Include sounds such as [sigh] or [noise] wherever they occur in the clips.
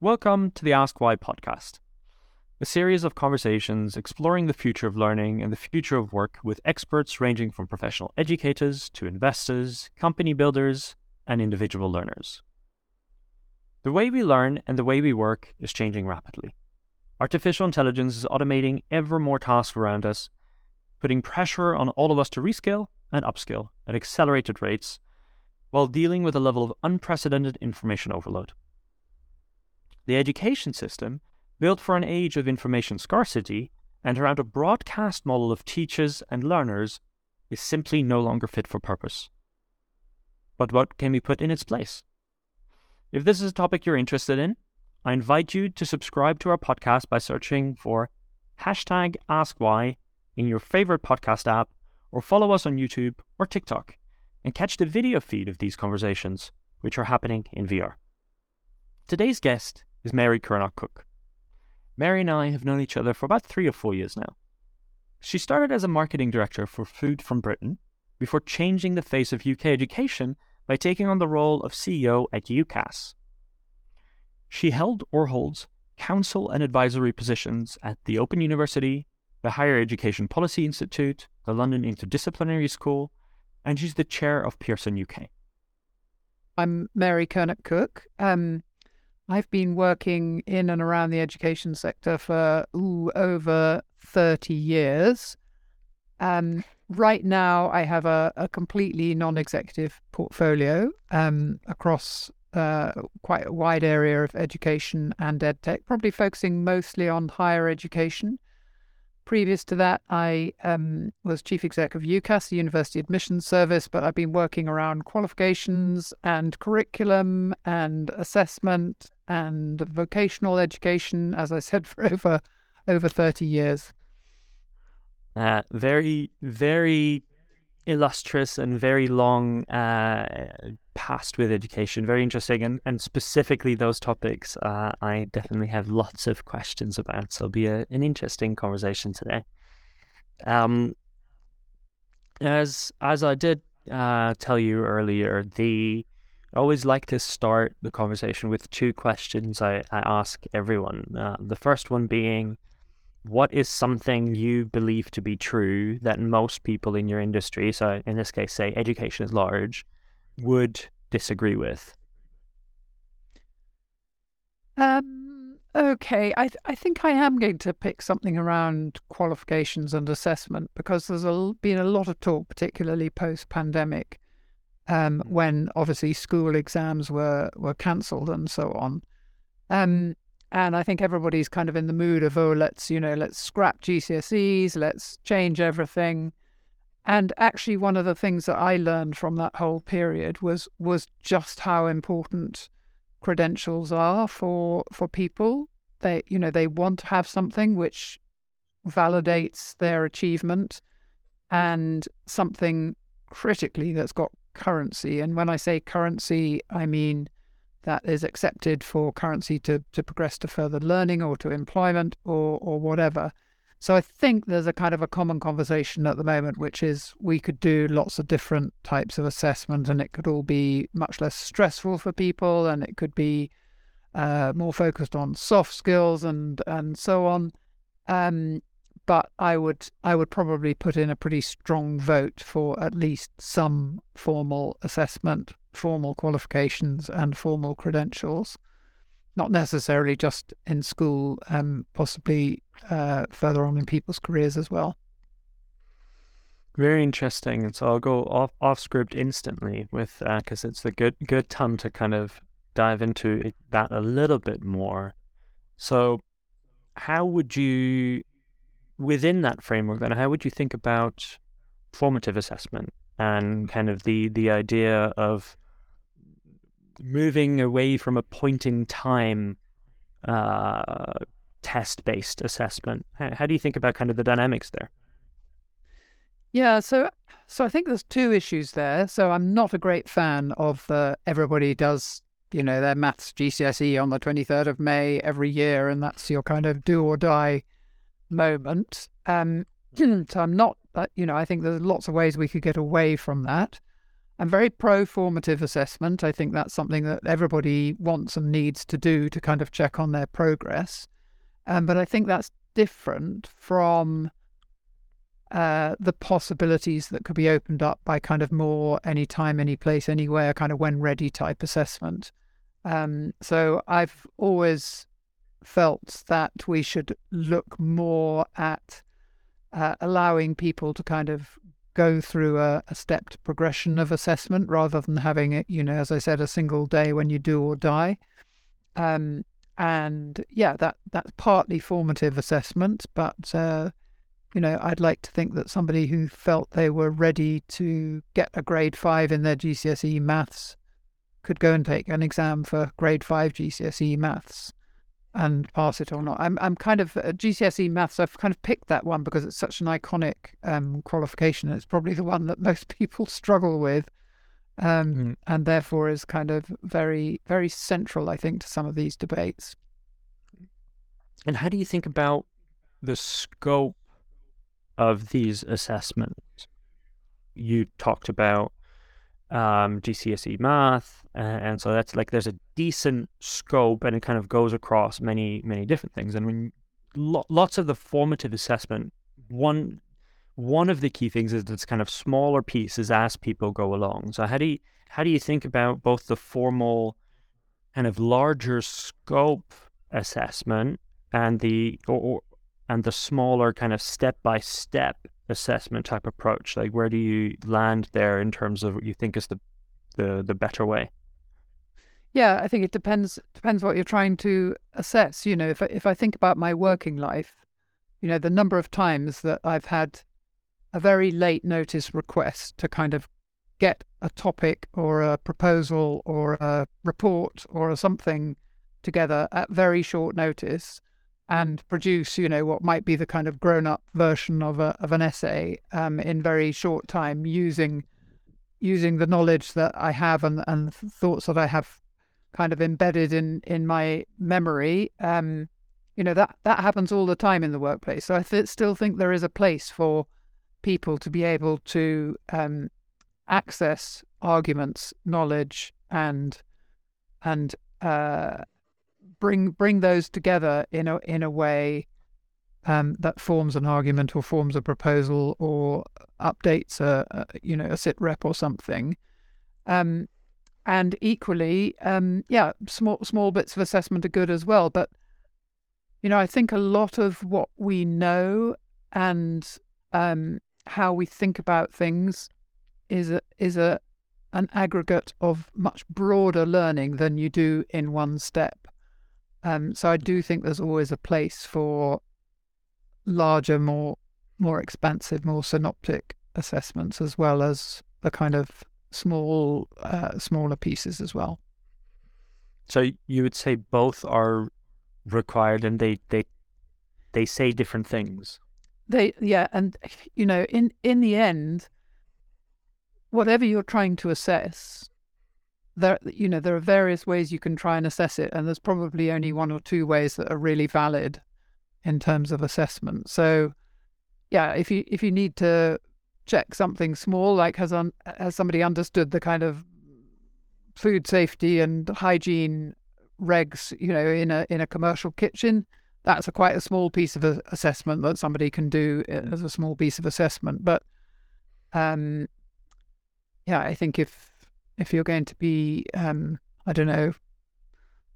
Welcome to the Ask Why podcast, a series of conversations exploring the future of learning and the future of work with experts ranging from professional educators to investors, company builders, and individual learners. The way we learn and the way we work is changing rapidly. Artificial intelligence is automating ever more tasks around us, putting pressure on all of us to reskill and upskill at accelerated rates while dealing with a level of unprecedented information overload. The education system, built for an age of information scarcity and around a broadcast model of teachers and learners, is simply no longer fit for purpose. But what can be put in its place? If this is a topic you're interested in, I invite you to subscribe to our podcast by searching for hashtag AskWhy in your favorite podcast app or follow us on YouTube or TikTok and catch the video feed of these conversations, which are happening in VR. Today's guest is Mary Curnock Cook. Mary and I have known each other for about three or four years now. She started as a marketing director for Food from Britain before changing the face of UK education by taking on the role of CEO at UCAS. She held or holds council and advisory positions at the Open University, the Higher Education Policy Institute, the London Interdisciplinary School, and she's the chair of Pearson UK. I'm Mary Curnock Cook. Um, I've been working in and around the education sector for ooh, over 30 years. Um, right now, I have a, a completely non executive portfolio um, across uh, quite a wide area of education and edtech, probably focusing mostly on higher education. Previous to that, I um, was chief exec of UCAS, the University Admissions Service, but I've been working around qualifications and curriculum and assessment and vocational education, as I said, [laughs] for over over thirty years. Uh, very, very illustrious and very long uh, past with education. Very interesting, and, and specifically those topics, uh, I definitely have lots of questions about. So it'll be a, an interesting conversation today. Um, as as I did uh, tell you earlier, the I always like to start the conversation with two questions I, I ask everyone. Uh, the first one being, what is something you believe to be true that most people in your industry, so in this case, say education is large, would disagree with? Um, okay, I th- I think I am going to pick something around qualifications and assessment because there's a, been a lot of talk, particularly post pandemic, um, mm. when obviously school exams were were cancelled and so on. Um, and I think everybody's kind of in the mood of oh, let's you know, let's scrap GCSEs, let's change everything. And actually, one of the things that I learned from that whole period was was just how important credentials are for for people. They you know they want to have something which validates their achievement and something critically that's got currency. And when I say currency, I mean that is accepted for currency to, to progress to further learning or to employment or, or whatever. So I think there's a kind of a common conversation at the moment, which is we could do lots of different types of assessment and it could all be much less stressful for people and it could be uh, more focused on soft skills and, and so on. Um, but I would I would probably put in a pretty strong vote for at least some formal assessment, formal qualifications, and formal credentials. Not necessarily just in school, um, possibly uh, further on in people's careers as well. Very interesting, and so I'll go off off script instantly with because uh, it's a good good time to kind of dive into that a little bit more. So, how would you within that framework, then how would you think about formative assessment and kind of the the idea of moving away from a point in time uh, test based assessment? How, how do you think about kind of the dynamics there? Yeah, so so I think there's two issues there. So I'm not a great fan of uh, everybody does you know their maths GCSE on the 23rd of May every year, and that's your kind of do or die moment. Um, [clears throat] so I'm not, you know, I think there's lots of ways we could get away from that. I'm very pro formative assessment. I think that's something that everybody wants and needs to do to kind of check on their progress. Um, but I think that's different from uh, the possibilities that could be opened up by kind of more anytime, any place, anywhere, kind of when ready type assessment. Um, so I've always felt that we should look more at uh, allowing people to kind of go through a, a, stepped progression of assessment rather than having it, you know, as I said, a single day when you do or die. Um, and yeah, that that's partly formative assessment, but uh, you know, I'd like to think that somebody who felt they were ready to get a grade five in their GCSE maths could go and take an exam for grade five GCSE maths and pass it or not. I'm I'm kind of uh, GCSE maths. I've kind of picked that one because it's such an iconic um, qualification. It's probably the one that [laughs] most people struggle with, um, mm. and therefore is kind of very very central, I think, to some of these debates. And how do you think about the scope of these assessments? You talked about um, GCSE math, and so that's like there's a decent scope, and it kind of goes across many many different things. And when lo- lots of the formative assessment, one one of the key things is this kind of smaller pieces as people go along. So how do you how do you think about both the formal kind of larger scope assessment and the or, or and the smaller kind of step by step assessment type approach? Like where do you land there in terms of what you think is the the, the better way? Yeah, I think it depends depends what you're trying to assess. You know, if if I think about my working life, you know, the number of times that I've had a very late notice request to kind of get a topic or a proposal or a report or something together at very short notice and produce, you know, what might be the kind of grown-up version of a of an essay um, in very short time, using using the knowledge that I have and and thoughts that I have kind of embedded in in my memory. Um, you know that that happens all the time in the workplace. So I th- still think there is a place for people to be able to um, access arguments, knowledge, and and uh, bring bring those together in a in a way um, that forms an argument or forms a proposal or updates a, a you know a sit rep or something. Um, and equally, um, yeah, small small bits of assessment are good as well. But you know, I think a lot of what we know and um, how we think about things is a, is a an aggregate of much broader learning than you do in one step. Um, so I do think there's always a place for larger, more more expansive, more synoptic assessments, as well as the kind of small, uh, smaller pieces as well. So you would say both are required, and they they they say different things. They yeah, and you know, in in the end, whatever you're trying to assess, there you know there are various ways you can try and assess it and there's probably only one or two ways that are really valid in terms of assessment. So yeah if you if you need to check something small like has un, has somebody understood the kind of food safety and hygiene regs you know in a in a commercial kitchen that's a quite a small piece of a, assessment that somebody can do uh, as a small piece of assessment. But um yeah i think if if you're going to be, um, I don't know,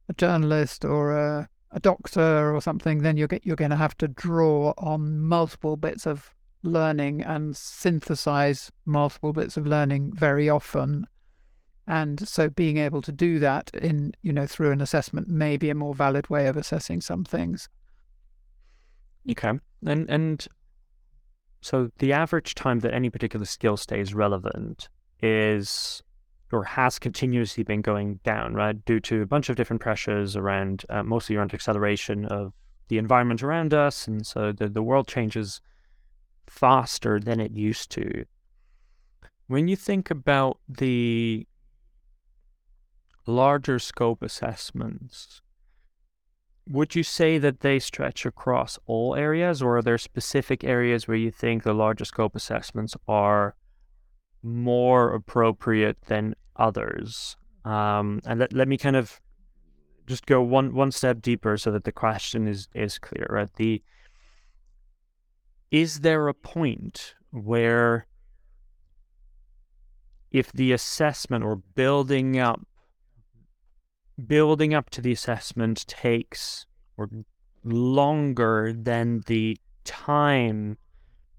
a journalist or a, a doctor or something, then you're you're going to have to draw on multiple bits of learning and synthesize multiple bits of learning very often. And so being able to do that in, you know, through an assessment may be a more valid way of assessing some things. Okay. And and so the average time that any particular skill stays relevant is or has continuously been going down, right, due to a bunch of different pressures around, uh, mostly around acceleration of the environment around us, and so the the world changes faster than it used to. When you think about the larger scope assessments, would you say that they stretch across all areas, or are there specific areas where you think the larger scope assessments are more appropriate than others? Um, and let, let me kind of just go one one step deeper so that the question is is clear. Right? The is there a point where if the assessment or building up building up to the assessment takes or longer than the time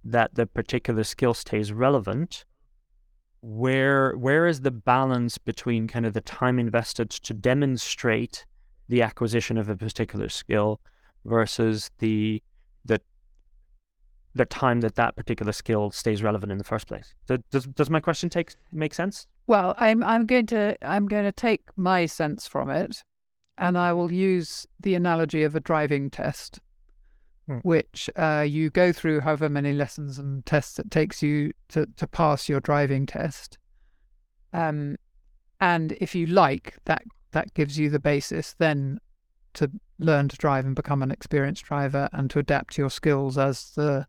that the particular skill stays relevant where where is the balance between kind of the time invested to demonstrate the acquisition of a particular skill versus the the the time that that particular skill stays relevant in the first place. Does does my question take make sense? Well, I'm I'm going to I'm going to take my sense from it, and I will use the analogy of a driving test, hmm. which uh, you go through however many lessons and tests it takes you to to pass your driving test. Um, and if you like that, that gives you the basis then to learn to drive and become an experienced driver and to adapt your skills as the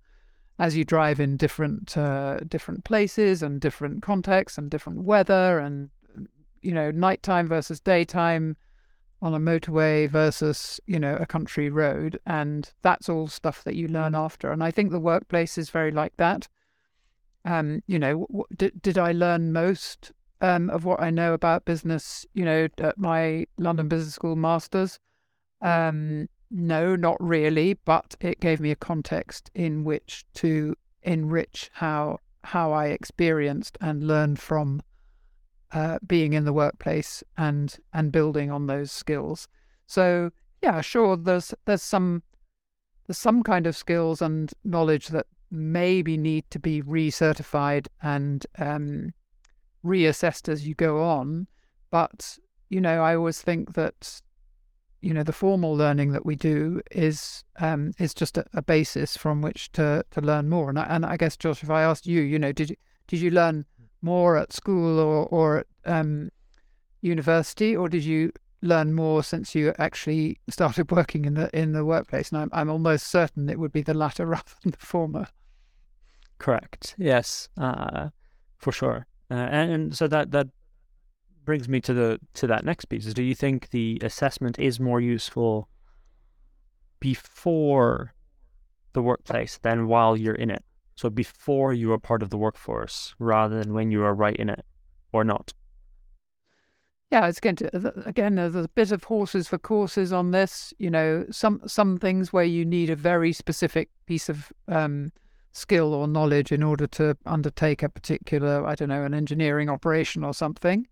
as you drive in different uh, different places and different contexts and different weather and you know nighttime versus daytime on a motorway versus you know a country road and that's all stuff that you learn after. And i think the workplace is very like that. Um you know w- did, did i learn most um, of what i know about business you know at my london business school masters? Um no, not really, but it gave me a context in which to enrich how how I experienced and learned from uh, being in the workplace and and building on those skills. So yeah, sure, there's there's some there's some kind of skills and knowledge that maybe need to be recertified and um, reassessed as you go on. But you know, I always think that you know the formal learning that we do is um, is just a, a, basis from which to to learn more. And I, and I guess Josh, if I asked you, you know, did you did you learn more at school or or at um, university, or did you learn more since you actually started working in the in the workplace? And I'm I'm almost certain it would be the latter [laughs] rather than the former. Correct. Yes, uh, for sure. Uh, and, and so that that brings me to the to that next piece is do you think the assessment is more useful before the workplace than while you're in it so before you are part of the workforce rather than when you are right in it or not yeah it's going to again there's a bit of horses for courses on this you know some some things where you need a very specific piece of um, skill or knowledge in order to undertake a particular i don't know an engineering operation or something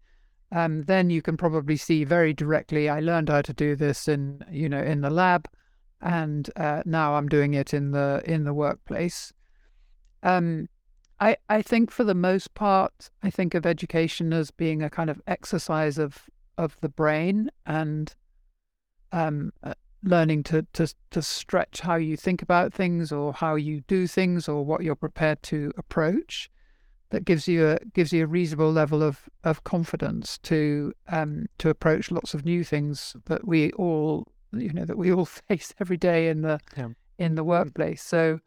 um, then you can probably see very directly. I learned how to do this in you know in the lab, and uh, now I'm doing it in the in the workplace. Um, I I think for the most part, I think of education as being a kind of exercise of of the brain and um, uh, learning to, to to stretch how you think about things or how you do things or what you're prepared to approach that gives you a gives you a reasonable level of of confidence to um to approach lots of new things that we all you know that we all [laughs] face every day in the yeah. in the workplace so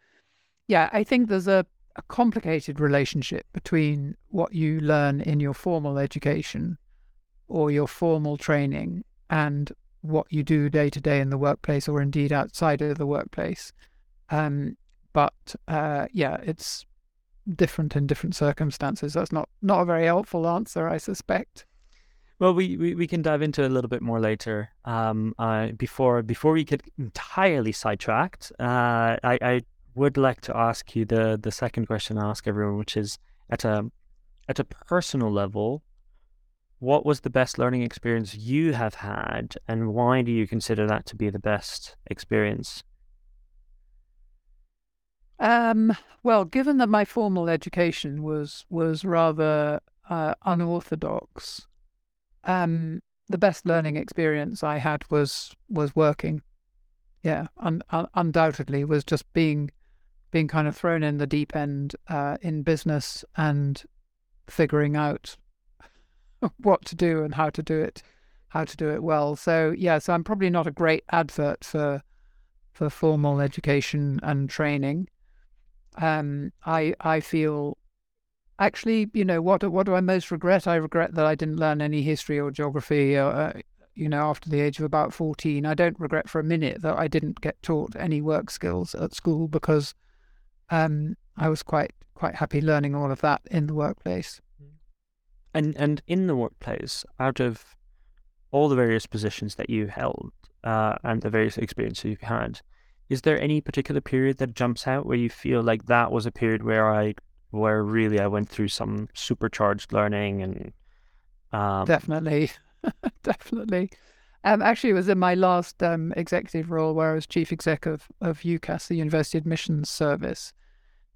yeah i think there's a, a complicated relationship between what you learn in your formal education or your formal training and what you do day to day in the workplace or indeed outside of the workplace um but uh yeah it's different in different circumstances. That's not not a very helpful answer, I suspect. Well, we, we, we can dive into a little bit more later. Um, uh, before before we get entirely sidetracked, uh, I, I would like to ask you the the second question I ask everyone, which is at a at a personal level, what was the best learning experience you have had, and why do you consider that to be the best experience? Um, well, given that my formal education was was rather uh, unorthodox, um, the best learning experience I had was was working. Yeah, un- un- undoubtedly was just being being kind of thrown in the deep end uh, in business and figuring out [laughs] what to do and how to do it, how to do it well. So yeah, so I'm probably not a great advert for for formal education and training um, I I feel actually, you know, what what do I most regret? I regret that I didn't learn any history or geography. Uh, you know, after the age of about fourteen, I don't regret for a minute that I didn't get taught any work skills at school because um, I was quite quite happy learning all of that in the workplace. And and in the workplace, out of all the various positions that you held uh, and the various experiences you've had, is there any particular period that jumps out where you feel like that was a period where I where really I went through some supercharged learning and um... definitely, [laughs] definitely. Um, actually, it was in my last um, executive role where I was chief exec of, of UCAS, the University Admissions Service.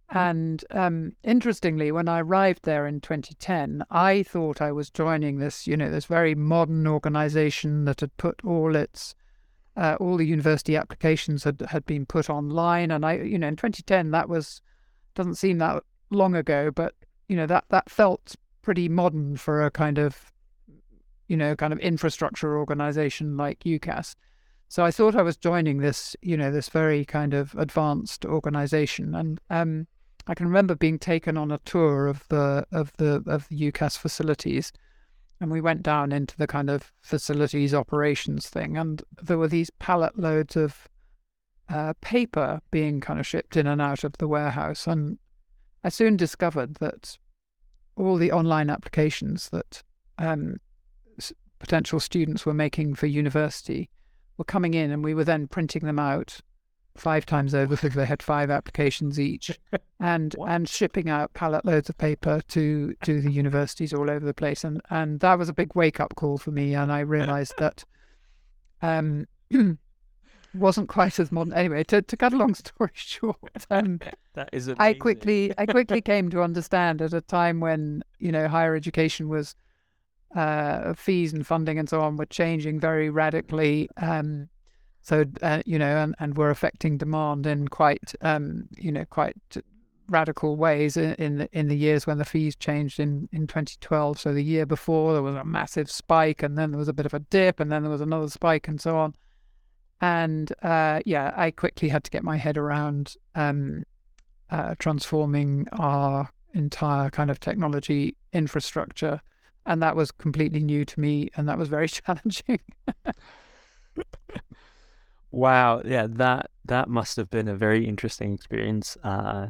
Hmm. And um, interestingly, when I arrived there in 2010, I thought I was joining this, you know, this very modern organization that had put all its, uh, all the university applications had, had been put online. And I, you know, in 2010, that was, doesn't seem that long ago, but, you know, that, that felt pretty modern for a kind of, you know, kind of infrastructure organization like UCAS. So I thought I was joining this, you know, this very kind of advanced organization. And, um, I can remember being taken on a tour of the of the of the UCAS facilities, and we went down into the kind of facilities operations thing, and there were these pallet loads of uh, paper being kind of shipped in and out of the warehouse, and I soon discovered that all the online applications that um, potential students were making for university were coming in, and we were then printing them out five times over because they had five applications each, [laughs] and and shipping out pallet loads of paper to to the universities all over the place, and and that was a big wake up call for me, and I realised that um [clears throat] wasn't quite as modern. Anyway, to to cut a long [laughs] story short, um, [laughs] that is amazing. I quickly I quickly came to understand at a time when you know higher education was. Uh, fees and funding and so on were changing very radically. Um, so uh, you know, and, and we're affecting demand in quite um, you know quite radical ways in, the in the years when the fees changed in in 2012. So the year before there was a massive spike, and then there was a bit of a dip, and then there was another spike, and so on. And uh, yeah, I quickly had to get my head around um, uh, transforming our entire kind of technology infrastructure, and that was completely new to me, and that was very [laughs] challenging. Wow, yeah, that that must have been a very interesting experience. Uh,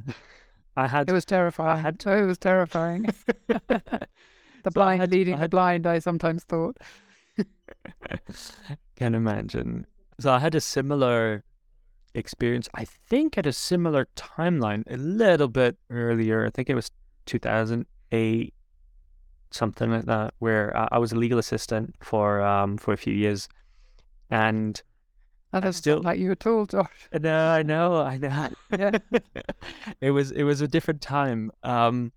I had it was terrifying. I had, to, [laughs] it was terrifying. [laughs] the so blind had, leading had, the blind. I sometimes thought. Can imagine. So I had a similar experience. I think at a similar timeline, a little bit earlier. I think it was 2008, something like that, where I was a legal assistant for um for a few years, and that doesn't still like you at all, Josh. No, I know, I know. Yeah. [laughs] it was it was a different time. Um,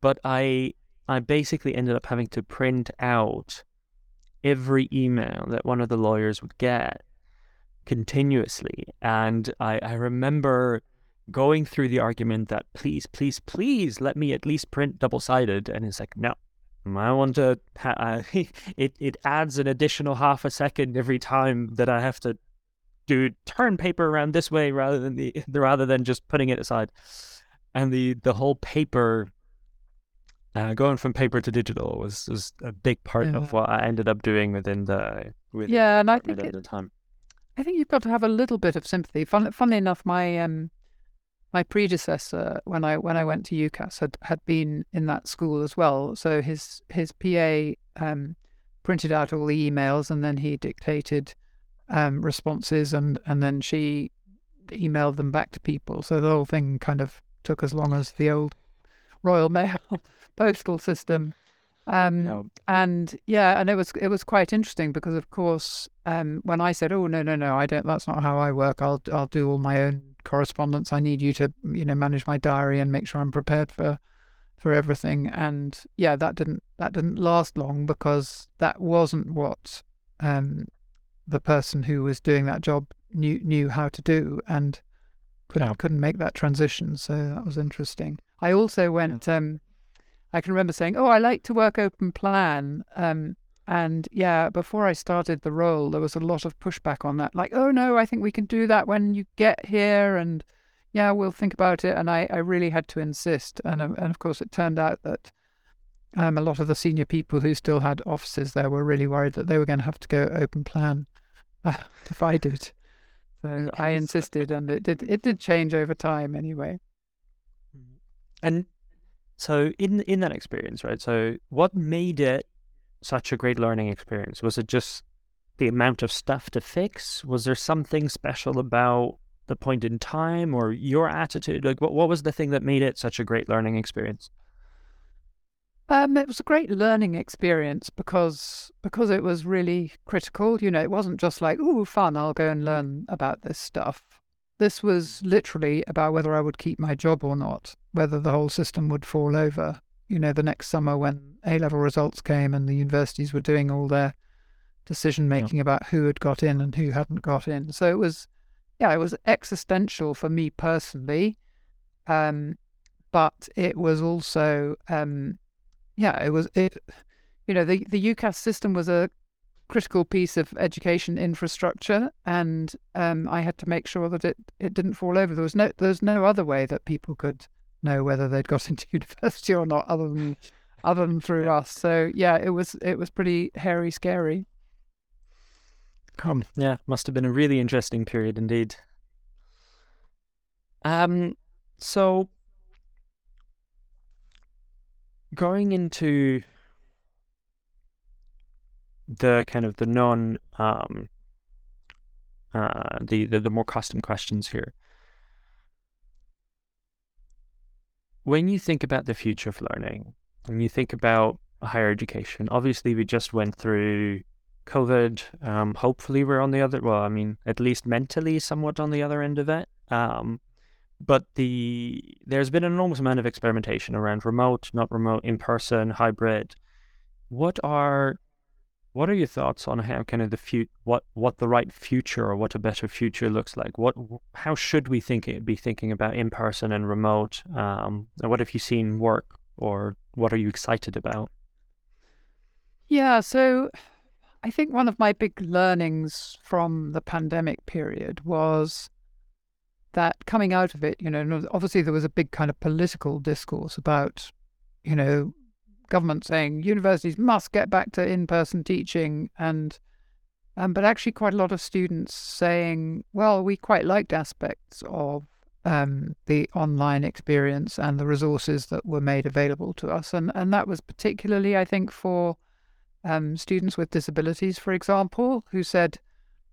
but I I basically ended up having to print out every email that one of the lawyers would get continuously. And I, I remember going through the argument that please, please, please let me at least print double sided. And it's like, no, I want to. Ha- uh, [laughs] it it adds an additional half a second every time that I have to do turn paper around this way rather than the [laughs] rather than just putting it aside. And the the whole paper uh, going from paper to digital was was a big part yeah. of what I ended up doing within the within yeah, and I think at it, the time. I think you've got to have a little bit of sympathy. Fun, funnily enough, my um my predecessor when I when I went to UCAS had, had been in that school as well. So his his PA um, printed out all the emails and then he dictated um, responses, and and then she emailed them back to people. So the whole thing kind of took as long as the old Royal Mail [laughs] postal system. Um, no. And yeah, and it was it was quite interesting because, of course, um, when I said, "Oh no, no, no, I don't. That's not how I work. I'll I'll do all my own correspondence. I need you to you know manage my diary and make sure I'm prepared for for everything." And yeah, that didn't that didn't last long because that wasn't what um, the person who was doing that job knew knew how to do and couldn't yeah. couldn't make that transition. So that was interesting. I also went. Um, I can remember saying, "Oh, I like to work open plan." Um, and yeah, before I started the role, there was a lot of pushback on that. Like, "Oh no, I think we can do that when you get here," and yeah, we'll think about it. And I, I really had to insist. And, um, and of course, it turned out that um, a lot of the senior people who still had offices there were really worried that they were going to have to go open plan uh, [laughs] if I did. So I insisted, and it did. It did change over time, anyway. And so, in in that experience, right? So, what made it such a great learning experience? Was it just the amount of stuff to fix? Was there something special about the point in time or your attitude? Like, what what was the thing that made it such a great learning experience? Um, it was a great learning experience because because it was really critical. You know, it wasn't just like, "Oh, fun! I'll go and learn about this stuff." This was literally about whether I would keep my job or not, whether the whole system would fall over. You know, the next summer when A level results came and the universities were doing all their decision making yeah. about who had got in and who hadn't got in. So it was, yeah, it was existential for me personally. Um, but it was also um, yeah, it was it. You know, the the UCAS system was a critical piece of education infrastructure, and um, I had to make sure that it it didn't fall over. There was no there's no other way that people could know whether they'd got [laughs] into university or not, other than other than through us. So yeah, it was it was pretty hairy, scary. Um, yeah, must have been a really interesting period indeed. Um, so going into the kind of the non um, uh, the, the the more custom questions here. When you think about the future of learning, when you think about higher education, obviously we just went through COVID. Um, hopefully we're on the other. Well, I mean, at least mentally, somewhat on the other end of it. Um, but the there's been an enormous amount of experimentation around remote, not remote, in person, hybrid. What are what are your thoughts on how kind of the fut- what what the right future or what a better future looks like? What how should we think be thinking about in person and remote? Um, and what have you seen work, or what are you excited about? Yeah, so I think one of my big learnings from the pandemic period was that coming out of it, you know, obviously there was a big kind of political discourse about, you know, government saying universities must get back to in-person teaching and um, but actually quite a lot of students saying, well, we quite liked aspects of um, the online experience and the resources that were made available to us. And, and that was particularly, I think, for um, students with disabilities, for example, who said,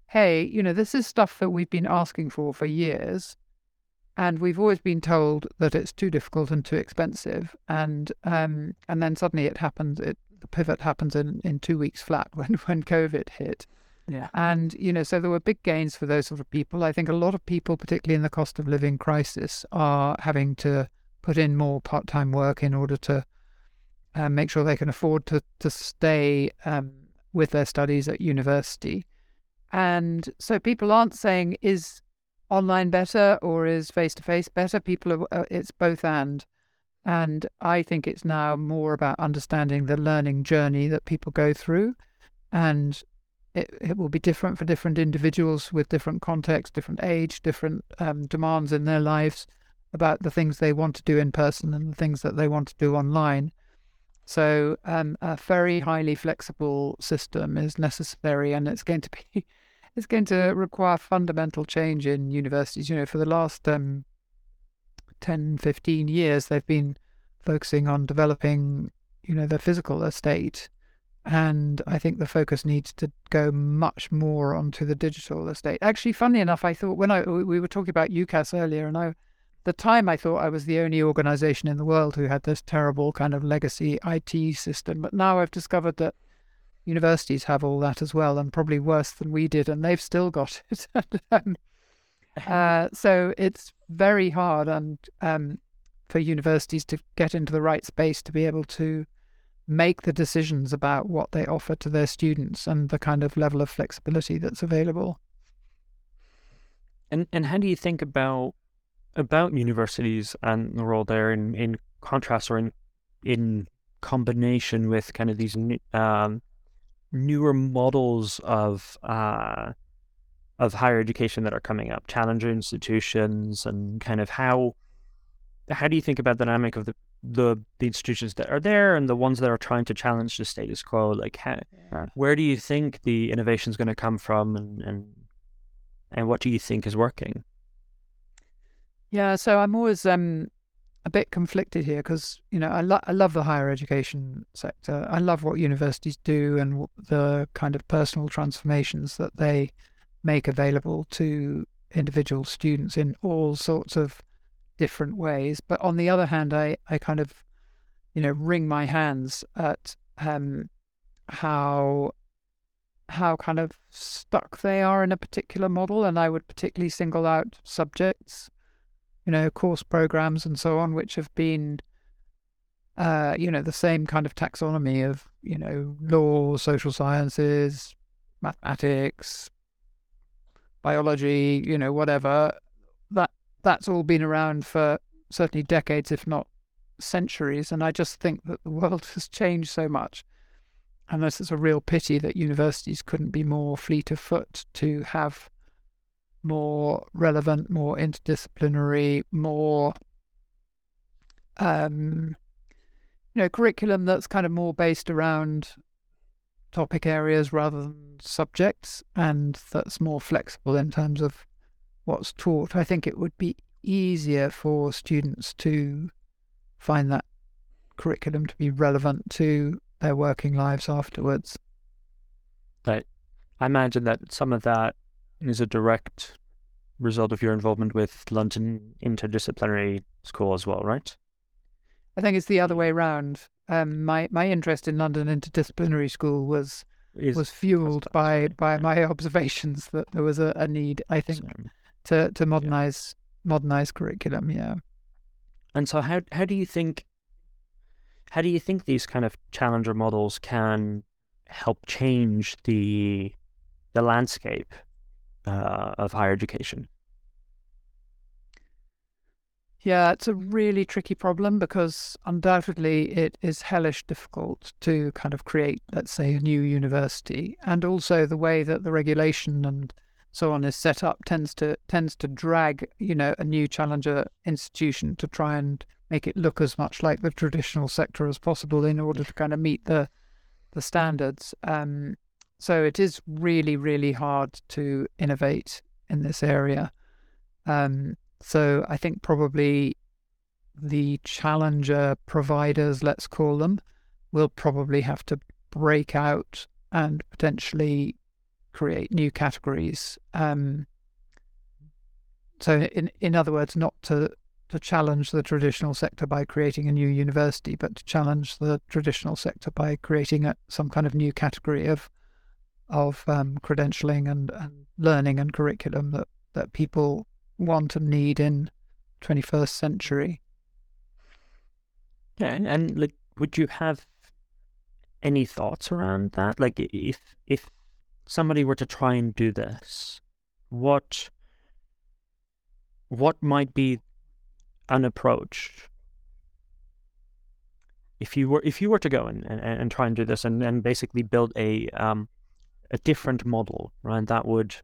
hey, you know, this is stuff that we've been asking for for years. And we've always been told that it's too difficult and too expensive. And um, and then suddenly it happens, it, the pivot happens in, in two weeks flat [laughs] when, when COVID hit. Yeah. And, you know, so there were big gains for those sort of people. I think a lot of people, particularly in the cost of living crisis, are having to put in more part time work in order to uh, make sure they can afford to, to stay um, with their studies at university. And so people aren't saying, is online better or is face to face better? People are, uh, it's both and. And I think it's now more about understanding the learning journey that people go through. And it, it will be different for different individuals with different contexts, different age, different um, demands in their lives about the things they want to do in person and the things that they want to do online. So, um, a very highly flexible system is necessary, and it's going to be [laughs] it's going to require fundamental change in universities. You know, for the last um, 10, 15 years, they've been focusing on developing, you know, the physical estate. And I think the focus needs to go much more onto the digital estate. Actually, funny enough, I thought when I we were talking about UCAS earlier, and I, the time I thought I was the only organization in the world who had this terrible kind of legacy IT system. But now I've discovered that universities have all that as well, and probably worse than we did, and they've still got [laughs] it. um, [laughs] uh, so it's very hard and um, for universities to get into the right space to be able to make the decisions about what they offer to their students and the kind of level of flexibility that's available. And and how do you think about about universities and the role there in, in contrast or in in combination with kind of these um, newer models of uh, of higher education that are coming up, challenger institutions, and kind of how how do you think about the dynamic of the the, the institutions that are there and the ones that are trying to challenge the status quo? Like, how, yeah. where do you think the innovation is going to come from, and, and and what do you think is working? Yeah, so I'm always um a bit conflicted here because you know I, lo- I love the higher education sector. I love what universities do and the kind of personal transformations that they make available to individual students in all sorts of different ways. But on the other hand, I, I kind of you know wring my hands at um, how how kind of stuck they are in a particular model, and I would particularly single out subjects you know, course programs and so on, which have been, uh, you know, the same kind of taxonomy of, you know, law, social sciences, mathematics, biology, you know, whatever. That that's all been around for certainly decades, if not centuries. And I just think that the world [laughs] has changed so much. And this is a real pity that universities couldn't be more fleet of foot to have more relevant, more interdisciplinary, more um, you know, curriculum that's kind of more based around topic areas rather than subjects, and that's more flexible in terms of what's taught. I think it would be easier for students to find that curriculum to be relevant to their working lives afterwards. Right. I imagine that some of that is a direct result of your involvement with London Interdisciplinary School as well, right? I think it's the other way around. Um, my my interest in London Interdisciplinary School was is, was fueled by by my [laughs] observations that there was a, a need, I think, to to modernize yeah. modernize curriculum. Yeah. And so, how how do you think how do you think these kind of challenger models can help change the the landscape uh, of higher education? Yeah, it's a really tricky problem because undoubtedly it is hellish difficult to kind of create, let's say, a new university, and also the way that the regulation and so on is set up tends to tends to drag, you know, a new challenger institution to try and make it look as much like the traditional sector as possible in order to kind of meet the the standards. Um, so it is really, really hard to innovate in this area. Um, so I think probably the challenger providers, let's call them, will probably have to break out and potentially create new categories. Um, so, in in other words, not to to challenge the traditional sector by creating a new university, but to challenge the traditional sector by creating a, some kind of new category of of um, credentialing and, and learning and curriculum that, that people want and need in 21st century. Yeah, and, and like, would you have any thoughts around that? Like, if if somebody were to try and do this, what what might be an approach? If you were if you were to go and, and, and try and do this and, and basically build a um, a different model, right? That would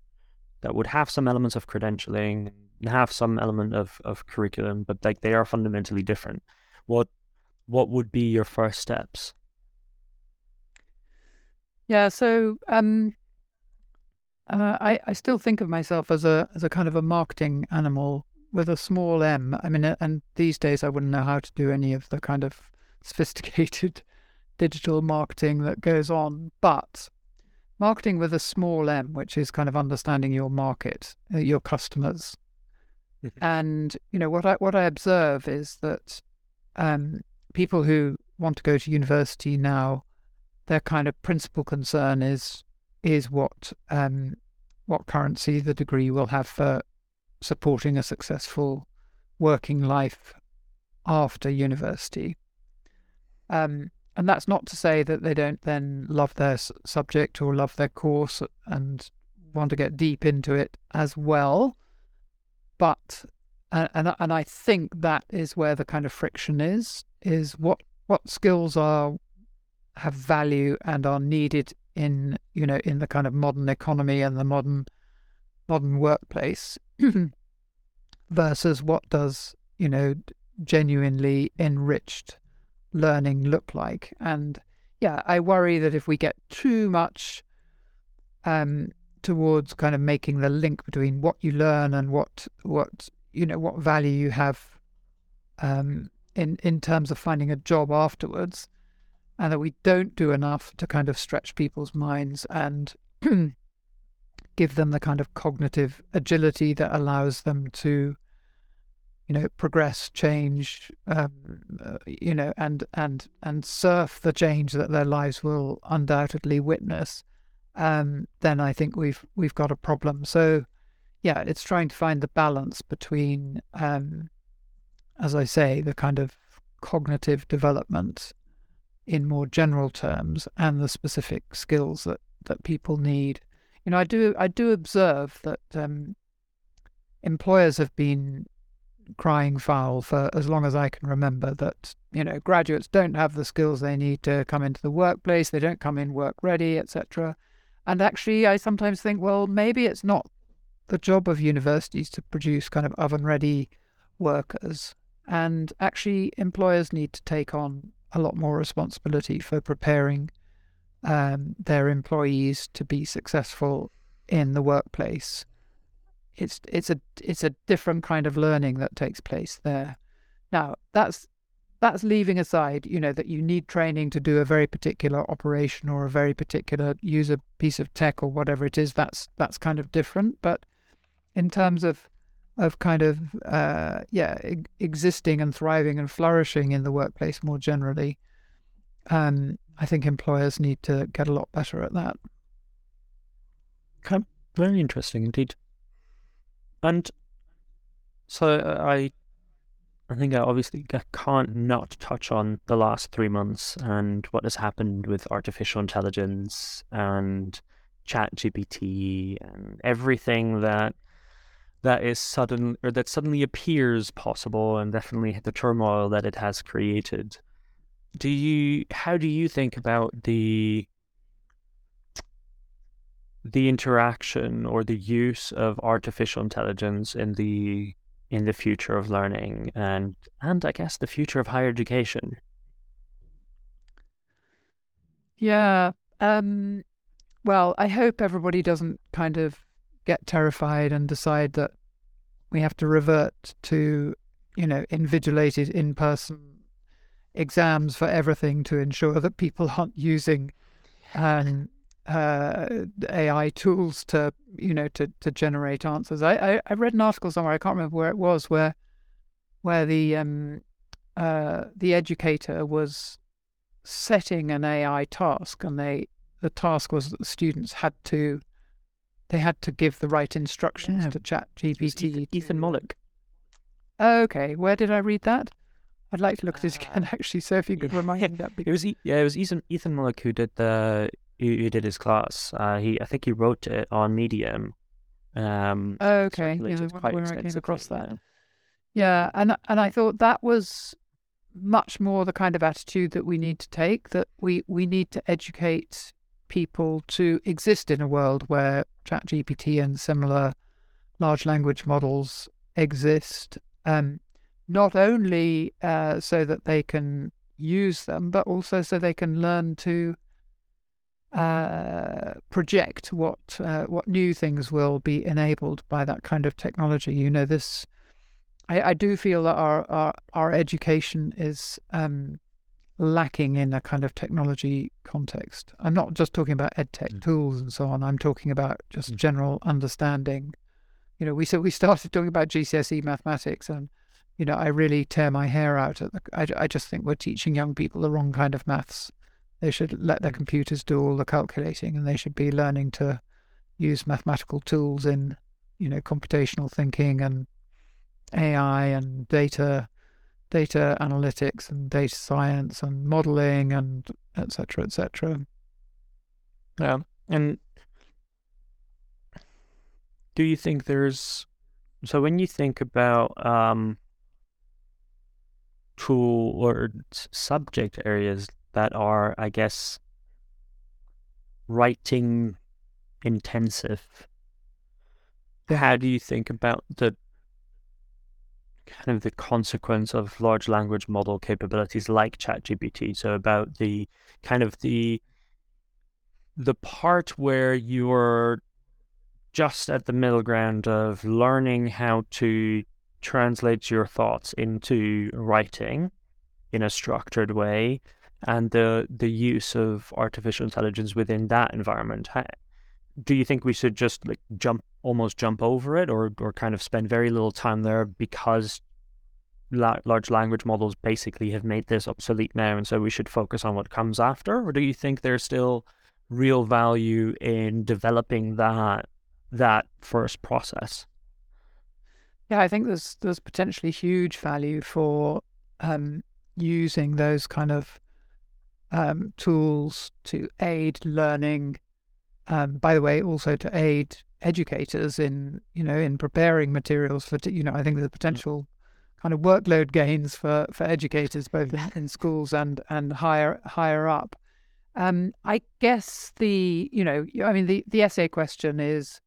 that would have some elements of credentialing, have some element of, of curriculum, but like they are fundamentally different. What what would be your first steps? Yeah, so um, uh, I I still think of myself as a as a kind of a marketing animal with a small m. I mean, and these days I wouldn't know how to do any of the kind of [laughs] sophisticated digital marketing that goes on, but marketing with a small m, which is kind of understanding your market, uh, your customers. Mm-hmm. And you know what I what I observe is that um, people who want to go to university now, their kind of principal concern is is what um, what currency the degree will have for supporting a successful working life after university. Um, and that's not to say that they don't then love their subject or love their course and want to get deep into it as well. But and and I think that is where the kind of friction is is what what skills are have value and are needed in you know in the kind of modern economy and the modern modern workplace [clears throat] versus what does you know genuinely enriched learning look like. And yeah i worry that if we get too much um towards kind of making the link between what you learn and what what you know what value you have um in in terms of finding a job afterwards and that we don't do enough to kind of stretch people's minds and [clears throat] give them the kind of cognitive agility that allows them to you know progress change um, uh, you know and and and surf the change that their lives will undoubtedly witness um, then i think we've we've got a problem. So yeah it's trying to find the balance between um, as i say the kind of cognitive development in more general terms and the specific skills that that people need. You know i do i do observe that um, employers have been crying foul for as long as I can remember that, you know, graduates don't have the skills they need to come into the workplace, they don't come in work ready, etc. And actually, I sometimes think, well, maybe it's not the job of universities to produce kind of oven ready workers. And actually, employers need to take on a lot more responsibility for preparing um, their employees to be successful in the workplace it's it's a it's a different kind of learning that takes place there. Now that's that's leaving aside, you know, that you need training to do a very particular operation or a very particular use a piece of tech or whatever it is. That's that's kind of different. But in terms of of kind of uh, yeah e- existing and thriving and flourishing in the workplace more generally, um, I think employers need to get a lot better at that. Okay, very interesting indeed. And so uh, I, I think I obviously can't not touch on the last three months and what has happened with artificial intelligence and Chat GPT and everything that that is sudden or that suddenly appears possible and definitely the turmoil that it has created. Do you how do you think about the the interaction or the use of artificial intelligence in the in the future of learning and and I guess the future of higher education. Yeah. Um, well, I hope everybody doesn't kind of get terrified and decide that we have to revert to, you know, invigilated in person exams for everything to ensure that people aren't using um, uh, AI tools to you know to to generate answers. I, I, I read an article somewhere I can't remember where it was where where the um uh the educator was setting an AI task and they the task was that the students had to they had to give the right instructions yeah. to chat GPT. Ethan Mollick. Okay, where did I read that? I'd like to look at this again uh, actually. So if you could remind [laughs] me that. It was yeah, it was Ethan Ethan Mollick who did the who, did his class. Uh, he I think he wrote it on Medium. Um, okay, yeah, quite where I came across that. Yeah. yeah, and and I thought that was much more the kind of attitude that we need to take. That we we need to educate people to exist in a world where ChatGPT and similar large language models exist. Um, not only uh, so that they can use them, but also so they can learn to uh, project what uh, what new things will be enabled by that kind of technology. You know, this I, I do feel that our our, our education is um, lacking in a kind of technology context. I'm not just talking about ed tech mm. tools and so on. I'm talking about just mm. general understanding. You know, we so we started talking about GCSE mathematics, and you know, I really tear my hair out. At the, I I just think we're teaching young people the wrong kind of maths they should let their computers do all the calculating, and they should be learning to use mathematical tools in, you know, computational thinking and AI and data, data analytics and data science and modeling and etc. etc. Yeah, and do you think there's so when you think about um, tool or subject areas that are, I guess, writing intensive. how do you think about the kind of the consequence of large language model capabilities like ChatGPT? So about the kind of the the part where you're just at the middle ground of learning how to translate your thoughts into writing in a structured way and the the use of artificial intelligence within that environment do you think we should just like jump almost jump over it or or kind of spend very little time there because la- large language models basically have made this obsolete now and so we should focus on what comes after? Or do you think there's still real value in developing that that first process? Yeah i think there's there's potentially huge value for um, using those kind of um, tools to aid learning um, by the way, also to aid educators in you know in preparing materials for you know I think the potential kind of workload gains for for educators both in schools and and higher higher up. Um, I guess the you know I mean the the essay question is,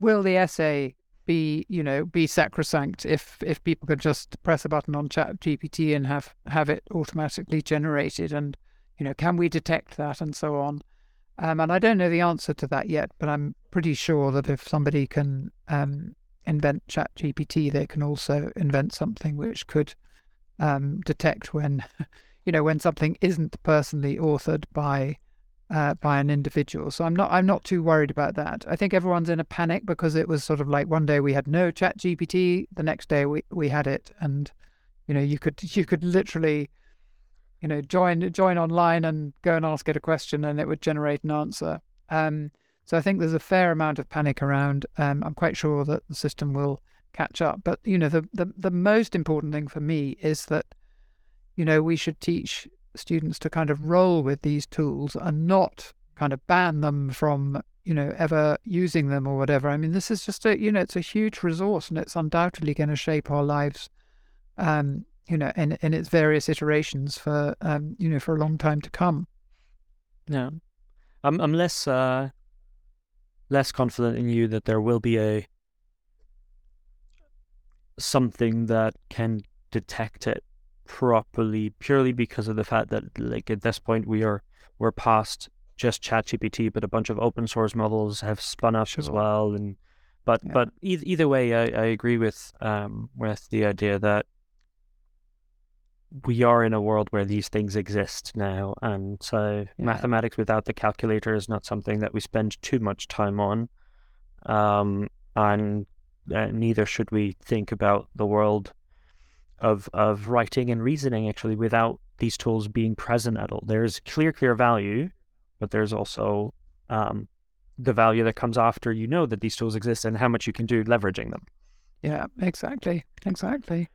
will the essay be you know be sacrosanct if if people could just press a button on Chat GPT and have have it automatically generated? And you know can we detect that and so on. Um, and I don't know the answer to that yet, but I'm pretty sure that if somebody can um, invent Chat GPT, they can also invent something which could um, detect when, [laughs] you know, when something isn't personally authored by uh, by an individual. So I'm not I'm not too worried about that. I think everyone's in a panic because it was sort of like one day we had no Chat GPT, the next day we, we had it, and you know you could [laughs] you could literally you know, join join online and go and ask it a question, and it would generate an answer. Um, so I think there's a fair amount of panic around. Um, I'm quite sure that the system will catch up. But you know, the, the the most important thing for me is that you know we should teach students to kind of roll with these tools and not kind of ban them from you know ever using them or whatever. I mean, this is just a you know it's a huge resource and it's undoubtedly going to shape our lives um, you know, in, in its various iterations for, um, you know, for a long time to come. Yeah. I'm, I'm less, uh, less confident in you that there will be a, something that can detect it properly purely because of the fact that like at this point we are we're past just ChatGPT, but a bunch of open source models have spun up sure. as well. And but yeah. but either, either way, I, I agree with um with the idea that we are in a world where these things exist now. And so yeah. mathematics without the calculator is not something that we spend too much time on. Um, and uh, neither should we think about the world of of writing and reasoning actually without these tools being present at all. There's clear, clear value, but there's also um, the value that comes after you know that these tools exist and how much you can do leveraging them. Yeah, exactly, exactly.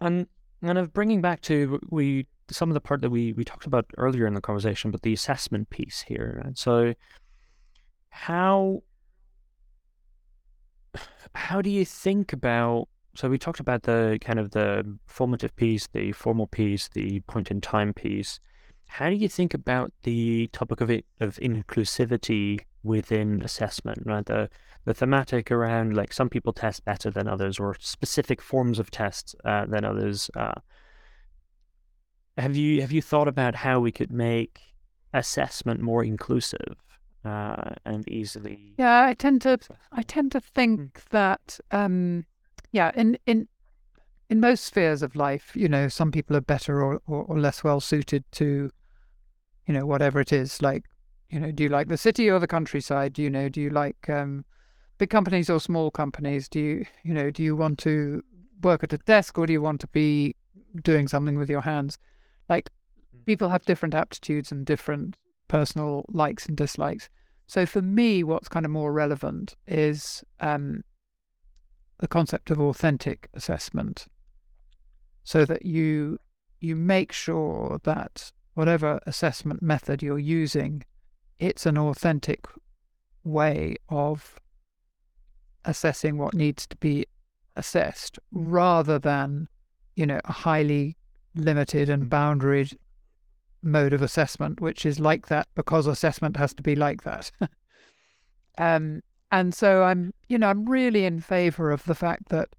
And kind of bringing back to we some of the part that we we talked about earlier in the conversation, but the assessment piece here. And so, how how do you think about? So we talked about the kind of the formative piece, the formal piece, the point in time piece. How do you think about the topic of it, of inclusivity within assessment? Right, the the thematic around like some people test better than others or specific forms of tests uh, than others. Uh, have you have you thought about how we could make assessment more inclusive uh, and easily? Yeah, I tend to I tend to think mm. that um, yeah, in in in most spheres of life, you know, some people are better or, or, or less well suited to, you know, whatever it is. Like, you know, do you like the city or the countryside? Do you know? Do you like um, big companies or small companies? Do you, you know, do you want to work at a desk or do you want to be doing something with your hands? Like mm. people have different aptitudes and different personal likes and dislikes. So for me, what's kind of more relevant is um, the concept of authentic assessment, so that you you make sure that whatever assessment method you're using, it's an authentic way of assessing what needs to be assessed rather than, you know, a highly limited and boundaried mode of assessment, which is like that because assessment has to be like that. [laughs] um, and so I'm, you know, I'm really in favour of the fact that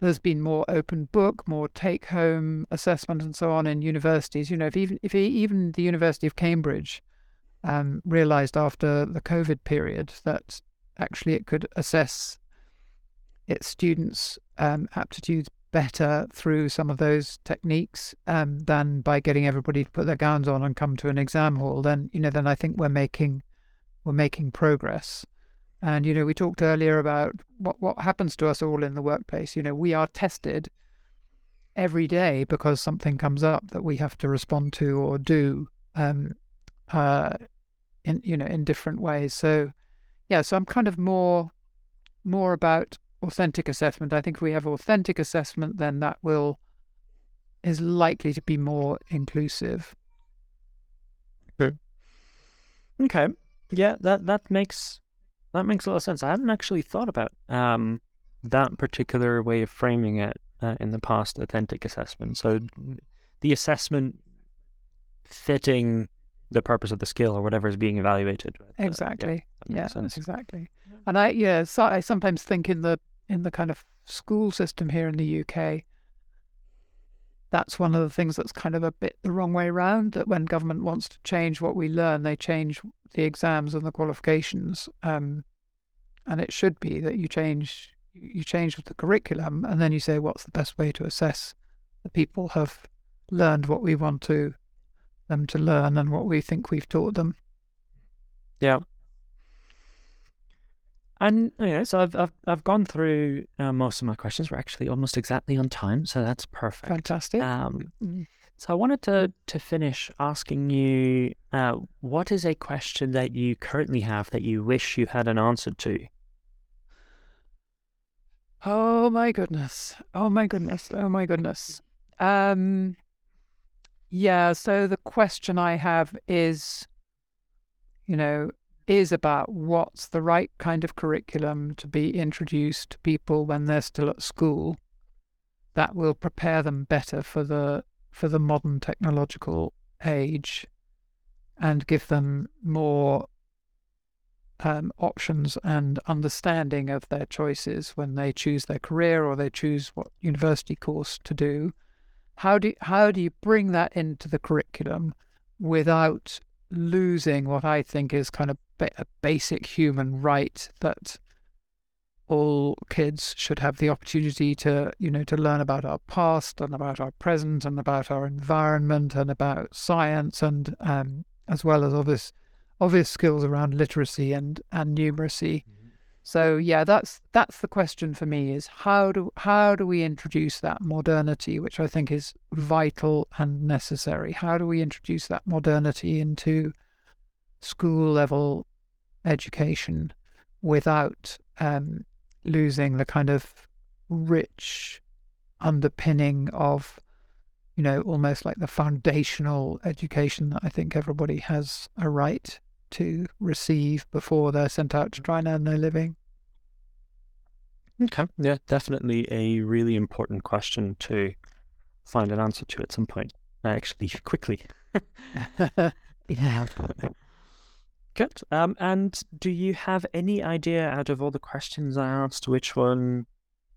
there's been more open book, more take home assessment, and so on in universities. You know, if even if even the University of Cambridge um, realised after the COVID period that actually it could assess its students' um, aptitudes better through some of those techniques um, than by getting everybody to put their gowns on and come to an exam hall, then you know, then I think we're making we're making progress. And you know, we talked earlier about what what happens to us all in the workplace. You know, we are tested every day because something comes up that we have to respond to or do um, uh, in you know in different ways. So yeah, so I'm kind of more more about authentic assessment. I think if we have authentic assessment, then that will is likely to be more inclusive. Okay. Okay. Yeah, that that makes that makes a lot of sense. I hadn't actually thought about um, that particular way of framing it uh, in the past. Authentic assessment. So the assessment fitting the purpose of the skill or whatever is being evaluated. Exactly. Uh, yeah, yeah exactly. And I yeah, so I sometimes think in the in the kind of school system here in the UK, that's one of the things that's kind of a bit the wrong way around. That when government wants to change what we learn, they change the exams and the qualifications. Um, and it should be that you change you change the curriculum, and then you say what's the best way to assess the people have learned what we want to them to learn and what we think we've taught them. Yeah. And you know, so I've I've I've gone through uh, most of my questions. We're actually almost exactly on time, so that's perfect. Fantastic. Um, mm. so I wanted to to finish asking you, uh, what is a question that you currently have that you wish you had an answer to? Oh my goodness! Oh my goodness! Oh my goodness! Um, yeah. So the question I have is, you know, is about what's the right kind of curriculum to be introduced to people when they're still at school that will prepare them better for the for the modern technological age and give them more um, options and understanding of their choices when they choose their career or they choose what university course to do. How do how do you bring that into the curriculum without losing what I think is kind of a basic human right that all kids should have the opportunity to, you know, to learn about our past and about our present and about our environment and about science and um, as well as obvious obvious skills around literacy and and numeracy. Mm-hmm. So yeah, that's that's the question for me is how do how do we introduce that modernity, which I think is vital and necessary? How do we introduce that modernity into school level education without um, losing the kind of rich underpinning of, you know, almost like the foundational education that I think everybody has a right to receive before they're sent out to try and earn their living. Okay. Yeah, definitely a really important question to find an answer to at some point. Actually, [laughs] quickly. [laughs] yeah. Good. Um, and do you have any idea out of all the questions I asked, which one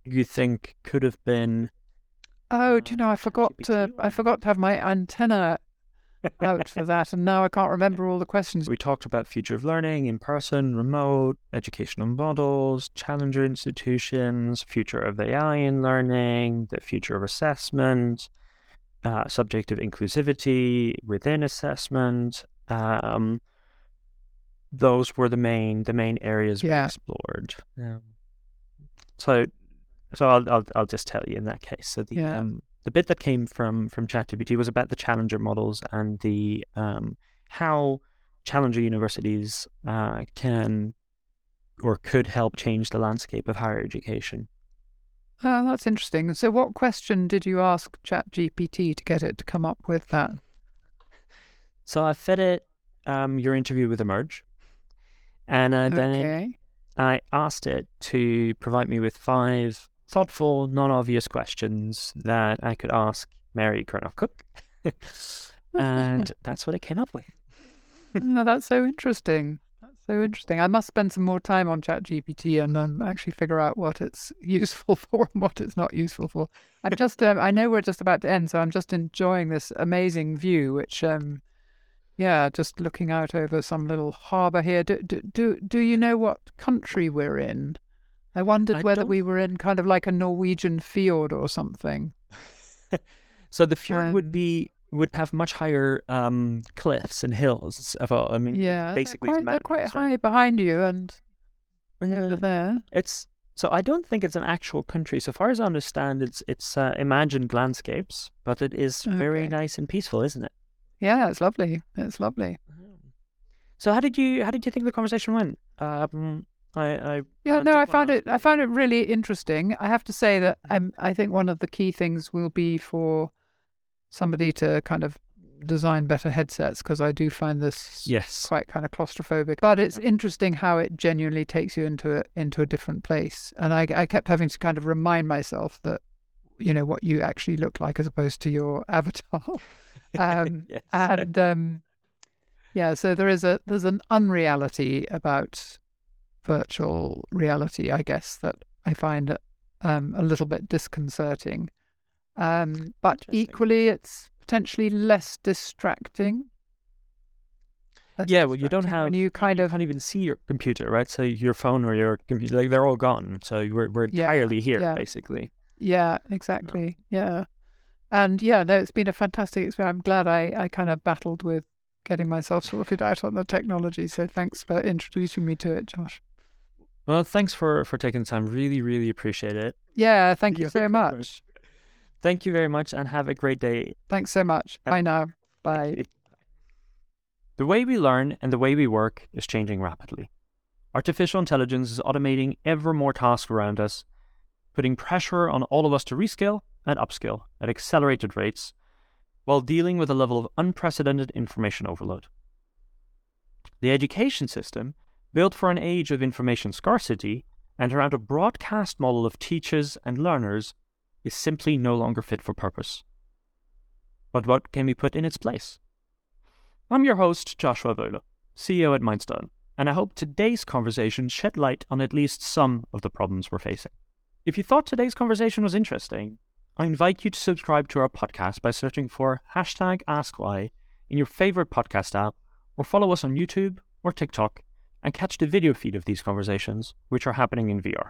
you think could have been? Oh, do you know? I forgot to. I forgot to have my antenna out for that, and now I can't remember all the questions. We talked about future of learning, in person, remote, educational models, challenger institutions, future of AI in learning, the future of assessment, uh, of inclusivity within assessment. Um, those were the main the main areas yeah. we explored. Yeah. So, so I'll, I'll I'll just tell you in that case. So the yeah. um, the bit that came from from ChatGPT was about the challenger models and the um, how challenger universities uh, can or could help change the landscape of higher education. Oh, that's interesting. So, what question did you ask ChatGPT to get it to come up with that? So, I fed it um, your interview with Emerge, and uh, then okay. I asked it to provide me with five thoughtful, non obvious questions that I could ask Mary Curnock Cook. [laughs] and [laughs] that's what I came up with. no, that's so interesting. That's So interesting. I must spend some more time on ChatGPT and then actually figure out what it's [laughs] useful for and what it's not useful for. I'm just, um, I know we're just about to end, so I'm just enjoying this amazing view, which, um, yeah, just looking out over some little harbour here. Do, do, do, do you know what country we're in? I wondered I whether don't- we were in kind of like a Norwegian fjord or something. [laughs] So the fjord would Um, be would have much higher um, cliffs and hills. Of all, I mean, Yeah, they're basically it's quite, they're quite high behind you and over there. It's so I don't think it's an actual country. So far as I understand, it's it's uh, imagined landscapes, but it is very nice and peaceful, isn't it? Yeah, it's lovely. It's lovely. So how did you how did you think the conversation went? Um, I, I Yeah, no, I found it. I found it really interesting. I have to say that um, I think one of the key things will be for somebody to kind of design better headsets because I do find this yes, quite kind of claustrophobic. But it's interesting how it genuinely takes you into a, into a different place. And I, I kept having to kind of remind myself that you know what you actually look like as opposed to your [laughs] avatar. um, [laughs] yes. and um, yeah, so there is a there's an unreality about virtual reality, I guess, that I find um, a little bit disconcerting. Um, but equally, it's potentially less distracting. Less yeah. Well, you don't have you kind you of can't even see your computer, right? So your phone or your computer, like they're all gone. So we're we're Yeah, entirely here, yeah. basically. Yeah, exactly. Yeah. And yeah, no, it's been a fantastic experience. I'm glad I, I kind of battled with getting myself [laughs] sorted out on the technology. So thanks for introducing me to it, Josh. Well, thanks for for taking the time. Really, really appreciate it. Yeah, thank you so very much. Thank you very much, and have a great day. Thanks so much. Bye now. [laughs] Bye. The way we learn and the way we work is changing rapidly. Artificial intelligence is automating ever more tasks around us, putting pressure on all of us to rescale and upskill at accelerated rates while dealing with a level of unprecedented information overload. The education system, built for an age of information scarcity and around a broadcast model of teachers and learners, is simply no longer fit for purpose. But what can be put in its place? I'm your host, Joshua Wöhle, CEO at Mindstone, and I hope today's conversation shed light on at least some of the problems we're facing. If you thought today's conversation was interesting, I invite you to subscribe to our podcast by searching for hashtag AskWhy in your favorite podcast app, or follow us on YouTube or TikTok and catch the video feed of these conversations, which are happening in VR.